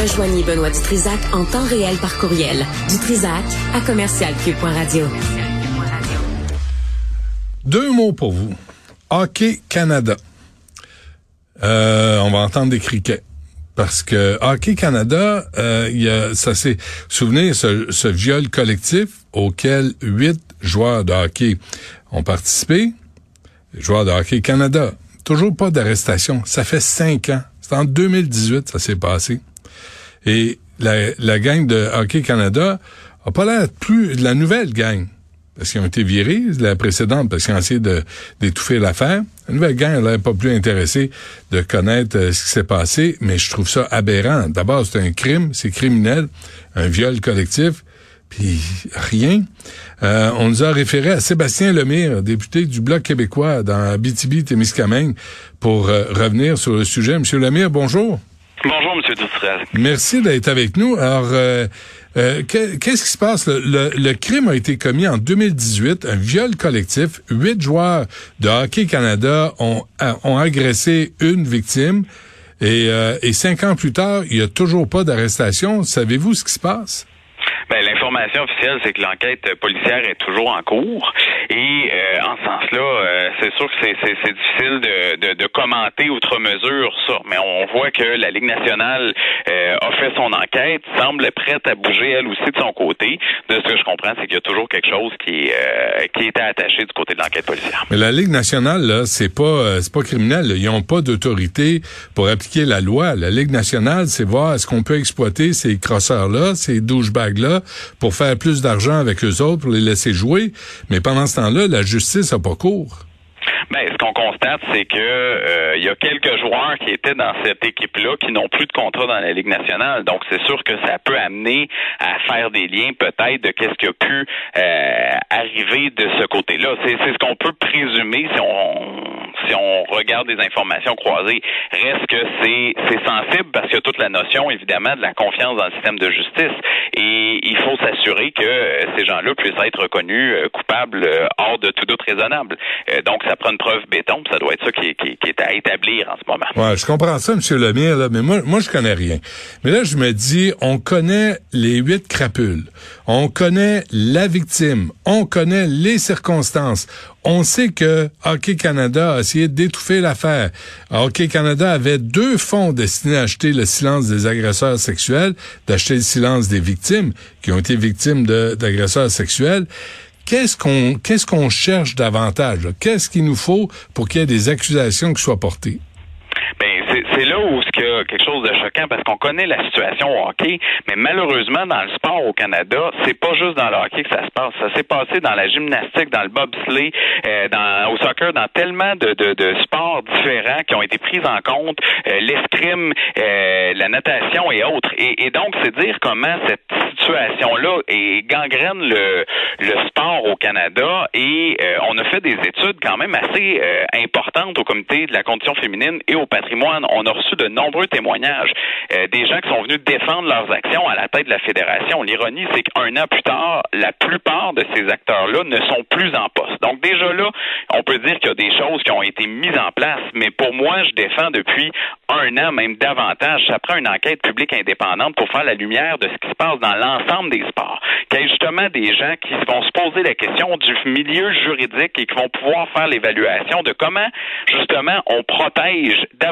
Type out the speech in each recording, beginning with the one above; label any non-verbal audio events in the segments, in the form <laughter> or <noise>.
Rejoignez Benoît Dutrisac en temps réel par courriel. Dutrisac à commercialcube.radio. Deux mots pour vous. Hockey Canada. Euh, on va entendre des criquets. Parce que Hockey Canada, euh, y a, ça c'est, souvenez, ce, ce viol collectif auquel huit joueurs de hockey ont participé, joueurs de Hockey Canada. Toujours pas d'arrestation. Ça fait cinq ans. C'est en 2018 ça s'est passé. Et la, la gang de Hockey Canada a pas l'air plus de la nouvelle gang parce qu'ils ont été virés, la précédente parce qu'ils ont essayé d'étouffer l'affaire. La nouvelle gang, n'est pas plus intéressée de connaître euh, ce qui s'est passé, mais je trouve ça aberrant. D'abord, c'est un crime, c'est criminel, un viol collectif, puis rien. Euh, on nous a référé à Sébastien Lemire, député du Bloc québécois dans Abitibi-Témiscamingue, pour euh, revenir sur le sujet. Monsieur Lemire, bonjour. Bonjour, Monsieur Dutrel. Merci d'être avec nous. Alors, euh, euh, qu'est-ce qui se passe? Le, le, crime a été commis en 2018, un viol collectif. Huit joueurs de Hockey Canada ont, ont agressé une victime. Et, euh, et cinq ans plus tard, il n'y a toujours pas d'arrestation. Savez-vous ce qui se passe? Ben, l'information officielle, c'est que l'enquête policière est toujours en cours. Et euh, en ce sens-là, euh, c'est sûr que c'est difficile de, de, de, commenter outre mesure ça. Mais on voit que la Ligue nationale euh, a fait son enquête, semble prête à bouger elle aussi de son côté. De ce que je comprends, c'est qu'il y a toujours quelque chose qui, qui était attaché du côté de l'enquête policière. Mais la Ligue nationale, là, c'est pas c'est pas criminel. Ils n'ont pas d'autorité pour appliquer la loi. La Ligue nationale, c'est voir est-ce qu'on peut exploiter ces crosseurs-là, ces douchebags-là pour faire plus d'argent avec eux autres, pour les laisser jouer. Mais pendant ce temps-là, la justice n'a pas cours. Ben, ce qu'on constate, c'est que euh, il y a quelques joueurs qui étaient dans cette équipe-là qui n'ont plus de contrat dans la Ligue nationale. Donc, c'est sûr que ça peut amener à faire des liens peut-être de qu'est-ce qui a pu euh, arriver de ce côté-là. C'est, ce qu'on peut présumer si on si on regarde des informations croisées. Reste que c'est, c'est sensible parce qu'il y a toute la notion, évidemment, de la confiance dans le système de justice. Et il faut s'assurer que euh, ces gens-là puissent être reconnus coupables hors de tout doute raisonnable. donc, ça prend une preuve béton, ça doit être ça qui, est à établir en ce moment. Ouais, je comprends ça, M. Lemire, là, mais moi, moi, je connais rien. Mais là, je me dis, on connaît les huit crapules, on connaît la victime, on connaît les circonstances. On sait que Hockey Canada a essayé d'étouffer l'affaire. Hockey Canada avait deux fonds destinés à acheter le silence des agresseurs sexuels, d'acheter le silence des victimes qui ont été victimes d'agresseurs sexuels qu'est-ce qu'on qu'est-ce qu'on cherche davantage? Qu'est-ce qu'il nous faut pour qu'il y ait des accusations qui soient portées? C'est là où il y a quelque chose de choquant parce qu'on connaît la situation au hockey, mais malheureusement dans le sport au Canada, c'est pas juste dans le hockey que ça se passe. Ça s'est passé dans la gymnastique, dans le bobsleigh, euh, dans, au soccer, dans tellement de, de, de, sports différents qui ont été pris en compte, euh, l'escrime, euh, la natation et autres. Et, et donc, c'est dire comment cette situation-là gangrène le, le sport au Canada et euh, on a fait des études quand même assez euh, importantes au comité de la condition féminine et au On a reçu de nombreux témoignages euh, des gens qui sont venus défendre leurs actions à la tête de la fédération. L'ironie, c'est qu'un an plus tard, la plupart de ces acteurs-là ne sont plus en poste. Donc déjà là, on peut dire qu'il y a des choses qui ont été mises en place, mais pour moi, je défends depuis un an, même davantage, ça prend une enquête publique indépendante pour faire la lumière de ce qui se passe dans l'ensemble des sports. Qu'il y ait justement des gens qui vont se poser la question du milieu juridique et qui vont pouvoir faire l'évaluation de comment justement on protège davantage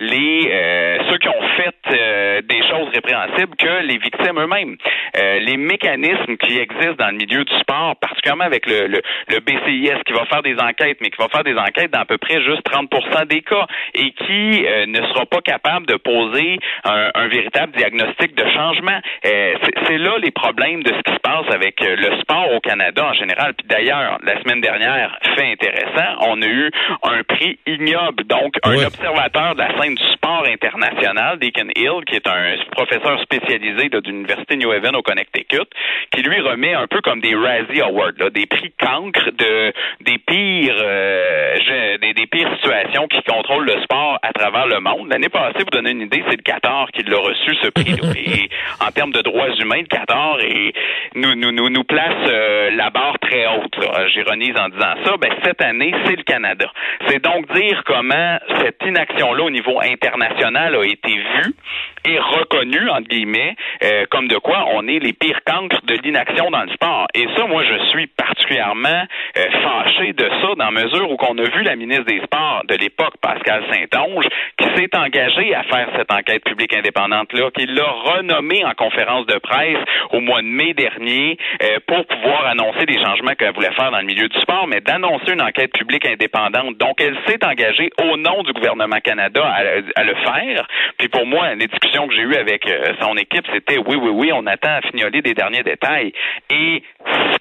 les euh, ceux qui ont fait euh, des choses compréhensible que les victimes eux-mêmes. Euh, les mécanismes qui existent dans le milieu du sport, particulièrement avec le, le, le, BCIS qui va faire des enquêtes, mais qui va faire des enquêtes dans à peu près juste 30% des cas et qui euh, ne sera pas capable de poser un, un véritable diagnostic de changement. Euh, c'est là les problèmes de ce qui se passe avec euh, le sport au Canada en général. Puis d'ailleurs, la semaine dernière, fait intéressant, on a eu un prix ignoble. Donc, un observateur de la scène du sport international, Deacon Hill, qui est un professeur spécialisé de l'Université New Haven au Connecticut, qui lui remet un peu comme des Razzie Awards, là, des prix cancres de des pires euh, des, des, pires situations qui contrôlent le sport à travers le monde. L'année passée, vous donner une idée, c'est le Qatar qui l'a reçu ce prix. <laughs> et en termes de droits humains, le Qatar et nous nous nous, nous place euh, la barre très haute. J'ironise en disant ça. Ben cette année, c'est le Canada. C'est donc dire comment cette inaction-là au niveau international a été vue et reconnue entre guillemets euh, comme de quoi on est les pires cancres de l'inaction dans le sport. Et ça, moi, je suis particulièrement euh, fâché de ça dans mesure où qu'on a vu la ministre des Sports de l'époque, Pascal Saint-Onge, qui s'est engagée à faire cette enquête publique indépendante-là, qui l'a renommée en conférence de presse au mois de mai dernier euh, pour pouvoir annoncer des changements qu'elle voulait faire dans le milieu du sport, mais d'annoncer une enquête publique indépendante. Donc, elle s'est engagée au nom du gouvernement Canada à, le faire. Puis pour moi, les discussions que j'ai eues avec euh, son équipe, c'était oui, oui, oui, on attend à fignoler des derniers détails. Et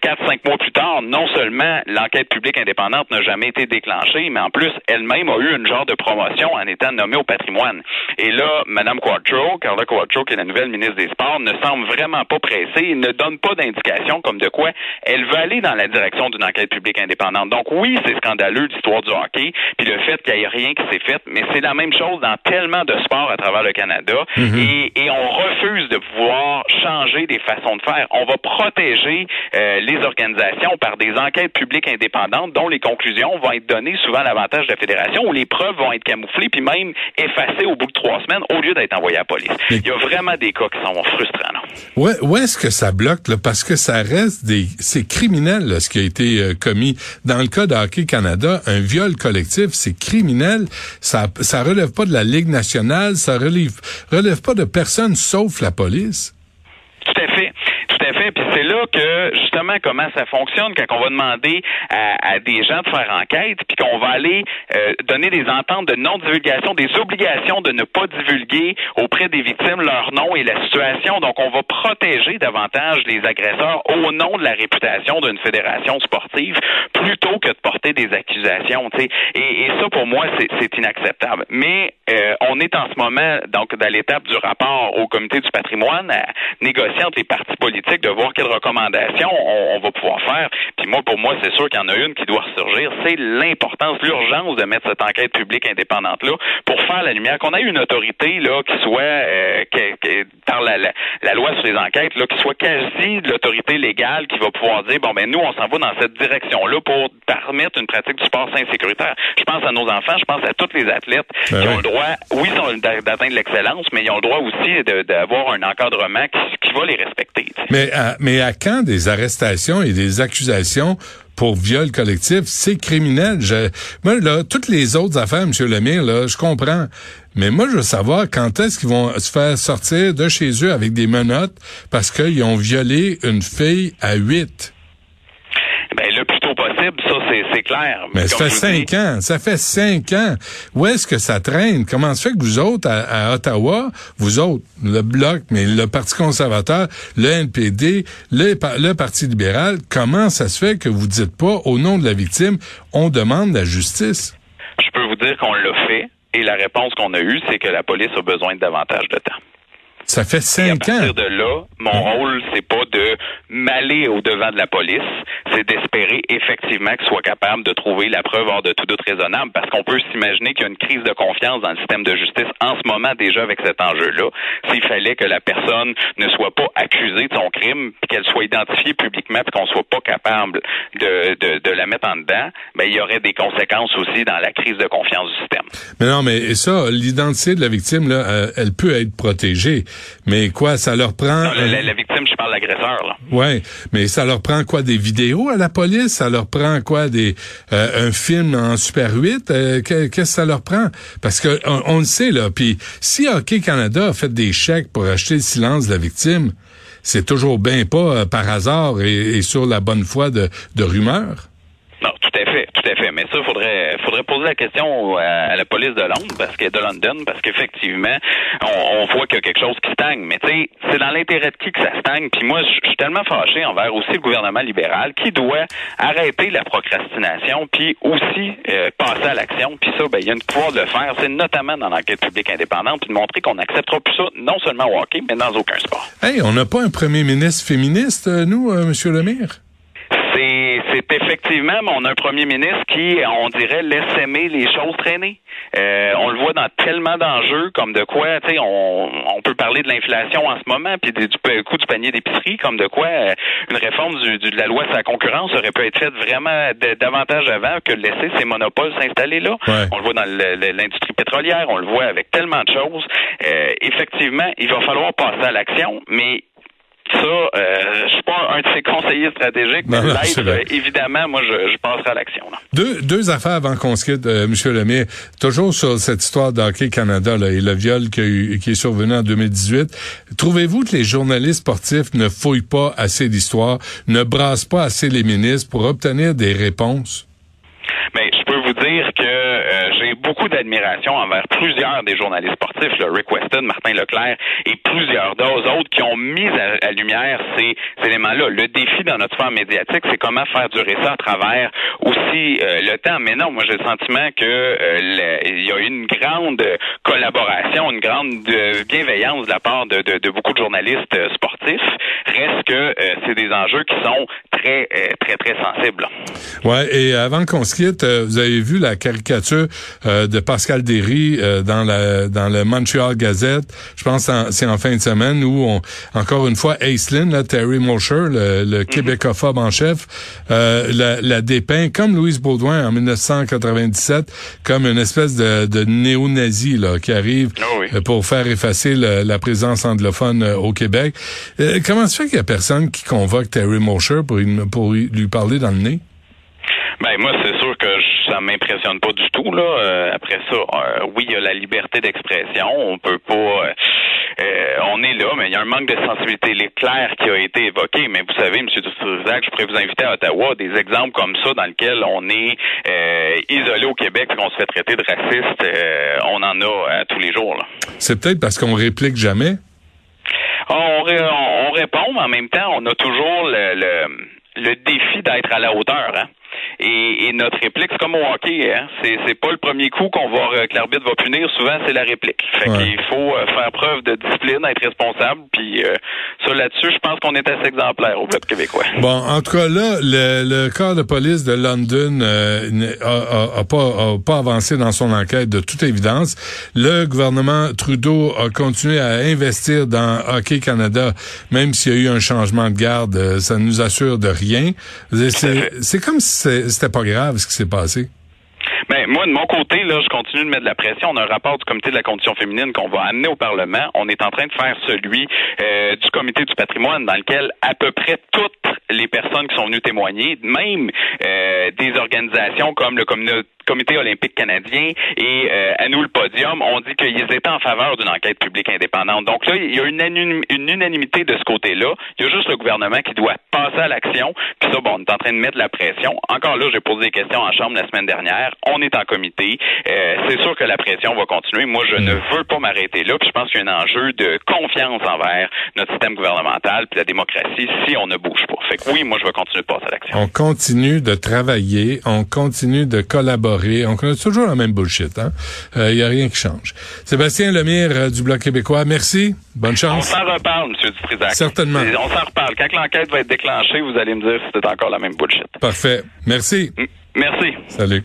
quatre, cinq mois plus tard, non seulement l'enquête publique indépendante n'a jamais été déclenchée, mais en plus, elle-même a eu une genre de promotion en étant nommée au patrimoine. Et là, Mme Quattro, Carla Quattro, qui est la nouvelle ministre des Sports, ne semble vraiment pas pressée, ne donne pas d'indication comme de quoi elle veut aller dans la direction d'une enquête publique indépendante. Donc oui, c'est scandaleux l'histoire du hockey, puis le fait qu'il n'y ait rien qui s'est fait, mais c'est la même chose dans tellement de sports à travers le Canada, mhm. et, et, on refuse de pouvoir changer des façons de faire. On va protéger euh, les organisations par des enquêtes publiques indépendantes dont les conclusions vont être données souvent à l'avantage de la fédération, où les preuves vont être camouflées, puis même effacées au bout de trois semaines, au lieu d'être envoyées à la police. Il y a vraiment des cas qui sont frustrants. Ouais, où est-ce que ça bloque? Là? Parce que ça reste des c'est criminel ce qui a été euh, commis dans le cas de Hockey Canada, un viol collectif, c'est criminel. Ça ça relève pas de la Ligue nationale, ça relève relève pas de personne sauf la police. Tout à fait. Tout à fait. Puis c'est là que justement comment ça fonctionne quand on va demander à, des gens de faire enquête, puis qu'on va aller euh, donner des ententes de non-divulgation, des obligations de ne pas divulguer auprès des victimes leur nom et la situation. Donc on va protéger davantage les agresseurs au nom de la réputation d'une fédération sportive plutôt que de porter des accusations. Et, et ça pour moi c'est inacceptable. Mais euh, on est en ce moment donc dans l'étape du rapport au comité du patrimoine à négocier les partis politiques de voir quelles recommandations on, va pouvoir faire. Puis moi, pour moi, c'est sûr qu'il y en a une qui doit ressurgir. C'est l'importance, l'urgence de mettre cette enquête publique indépendante-là pour faire la lumière, qu'on ait une autorité là qui soit euh, par la, la, loi sur les enquêtes, là, qui soit quasi l'autorité légale qui va pouvoir dire bon ben nous, on s'en va dans cette direction-là pour permettre une pratique du sport sain sécuritaire. Je pense à nos enfants, je pense à tous les athlètes ben qui ont le droit, oui, d'atteindre l'excellence, mais ils ont le droit aussi d'avoir un encadrement qui, qui va les respecter. Mais à, mais à quand des arrestations et des accusations pour viol collectif, c'est criminel. Je, moi, là, toutes les autres affaires, M. Lemire, là, je comprends. Mais moi, je veux savoir quand est-ce qu'ils vont se faire sortir de chez eux avec des menottes parce qu'ils ont violé une fille à huit. Ben, le plus tôt possible, ça, c'est clair. Mais ça fait cinq ans. Ça fait cinq ans. Où est-ce que ça traîne? Comment se fait que vous autres, à, Ottawa, vous autres, le Bloc, mais le Parti conservateur, le NPD, le, le Parti libéral, comment ça se fait que vous dites pas, au nom de la victime, on demande la justice? Je peux vous dire qu'on l'a fait. Et la réponse qu'on a eue, c'est que la police a besoin de davantage de temps. Ça fait cinq ans. À partir de là, mon hein? rôle, c'est pas de m'aller au devant de la police, c'est d'espérer effectivement qu'ils soient capables de trouver la preuve hors de tout doute raisonnable, parce qu'on peut s'imaginer qu'il y a une crise de confiance dans le système de justice en ce moment déjà avec cet enjeu-là. S'il fallait que la personne ne soit pas accusée de son crime, puis qu'elle soit identifiée publiquement, puis qu'on soit pas capable de, de, de, la mettre en dedans, ben il y aurait des conséquences aussi dans la crise de confiance du système. Mais non, mais ça, l'identité de la victime là, euh, elle peut être protégée Mais quoi, ça leur prend... Non, la, la, victime, je parle l'agresseur. là. Ouais, mais ça leur prend quoi, des vidéos à la police? Ça leur prend quoi, des un film en Super 8? Qu'est-ce que ça leur prend? Parce que on, on le sait, là, puis si Hockey Canada a fait des chèques pour acheter le silence de la victime, c'est toujours bien pas par hasard et, et, sur la bonne foi de, de rumeurs. Tout à fait, tout à fait. Mais ça, faudrait, faudrait poser la question à, la police de Londres, parce que de London, parce qu'effectivement, on, voit qu'il y a quelque chose qui stagne. Mais tu sais, c'est dans l'intérêt de qui que ça stagne? Puis moi, je suis tellement fâché envers aussi le gouvernement libéral qui doit arrêter la procrastination, puis aussi euh, passer à l'action. Puis ça, ben, il y a une pouvoir de le faire. C'est notamment dans l'enquête publique indépendante, puis de montrer qu'on n'acceptera plus ça, non seulement au hockey, mais dans aucun sport. Hey, on n'a pas un premier ministre féministe, nous, euh, Monsieur Lemire? C'est effectivement, on a un premier ministre qui, on dirait, laisse aimer les choses traîner. Euh, on le voit dans tellement d'enjeux comme de quoi, tu sais, on, on, peut parler de l'inflation en ce moment, puis du, du coût du panier d'épicerie, comme de quoi euh, une réforme du, du, de la loi sur la concurrence aurait pu être faite vraiment de, davantage avant que de laisser ces monopoles s'installer là. Ouais. On le voit dans l'industrie pétrolière, on le voit avec tellement de choses. Euh, effectivement, il va falloir passer à l'action, mais ça, euh, je suis pas un de ses conseillers stratégiques, mais euh, évidemment, moi, je, je passerai à l'action. Deux, deux affaires avant qu'on se quitte, euh, M. Lemire. Toujours sur cette histoire d'Hockey Canada là, et le viol qui, qui est survenu en 2018. Trouvez-vous que les journalistes sportifs ne fouillent pas assez d'histoire, ne brassent pas assez les ministres pour obtenir des réponses? Mais je peux vous que euh, j'ai beaucoup d'admiration envers plusieurs des journalistes sportifs, là, Rick Weston, Martin Leclerc et plusieurs d'autres qui ont mis à, lumière ces, éléments-là. Le défi dans notre sphère médiatique, c'est comment faire durer ça à travers aussi euh, le temps. Mais non, moi j'ai le sentiment que euh, il y a eu une grande collaboration, une grande bienveillance de la part de, de, de beaucoup de journalistes sportifs. Reste que c'est des enjeux qui sont très, très, très sensibles. Ouais, et avant qu'on se quitte, vous avez vu la caricature euh, de Pascal Derry euh, dans la dans le Montreal Gazette. Je pense que c'est en fin de semaine où on encore une fois Aislinn, là, Terry Mosher, le, le mm -hmm. québécophobe en chef, euh, la, la, dépeint comme Louise Baudouin en 1997 comme une espèce de, de néo-nazi là qui arrive oh oui. pour faire effacer le, la présence anglophone au Québec. comment se fait qu'il y a personne qui convoque Terry Mosher pour, pour lui parler dans le nez? Ben moi, c'est sûr que ça m'impressionne pas du tout là. Euh, après ça, euh, oui, il y a la liberté d'expression. On peut pas. Euh, on est là, mais il y a un manque de sensibilité claire qui a été évoqué. Mais vous savez, M. Dutrisac, je pourrais vous inviter à Ottawa des exemples comme ça dans lesquels on est isolé au Québec et qu'on se fait traiter de raciste. on en a tous les jours. C'est peut-être parce qu'on réplique jamais? On, on, on, répond, mais en même temps, on a toujours le, le, le défi d'être à la hauteur. Hein? Et, et, notre réplique, c'est comme au hockey, hein? c'est, c'est pas le premier coup qu'on va que l'arbitre va punir, souvent c'est la réplique. Fait Ouais. qu'il faut euh, faire preuve de discipline, être responsable, puis euh, ça là-dessus, je pense qu'on est assez exemplaire au Bloc québécois. Bon, en tout cas là, le, le corps de police de London euh, a, a, a pas, a pas avancé dans son enquête de toute évidence. Le gouvernement Trudeau a continué à investir dans Hockey Canada, même s'il y a eu un changement de garde, euh, ça ne nous assure de rien. C'est, c'est comme si c'était pas grave ce qui s'est passé. Ben, moi, de mon côté, là, je continue de mettre de la pression. On a un rapport du comité de la condition féminine qu'on va amener au Parlement. On est en train de faire celui euh, du comité du patrimoine dans lequel à peu près toutes les personnes qui sont venues témoigner, même euh, des organisations comme le comité olympique canadien et euh, à nous le podium, on dit qu'ils étaient en faveur d'une enquête publique indépendante. Donc là, il y a une, une unanimité de ce côté-là. Il y a juste le gouvernement qui doit passer à l'action. Puis ça, bon, on est en train de mettre la pression. Encore là, j'ai posé des questions en chambre la semaine dernière. On est en comité. Euh, c'est sûr que la pression va continuer. Moi, je ne veux pas m'arrêter là. Puis je pense qu'il y a un enjeu de confiance envers notre système gouvernemental puis la démocratie si on ne bouge pas. Fait que oui, moi, je vais continuer de passer à l'action. On continue de travailler, on continue de collaborer, on connaît toujours la même bullshit. Hein? Il euh, n'y a rien qui change. Sébastien Lemire euh, du Bloc québécois, merci. Bonne chance. On s'en reparle, M. Dutrisac. Certainement. On s'en reparle. Quand l'enquête va être déclenchée, vous allez me dire si c'est encore la même bullshit. Parfait. Merci. M merci. Salut.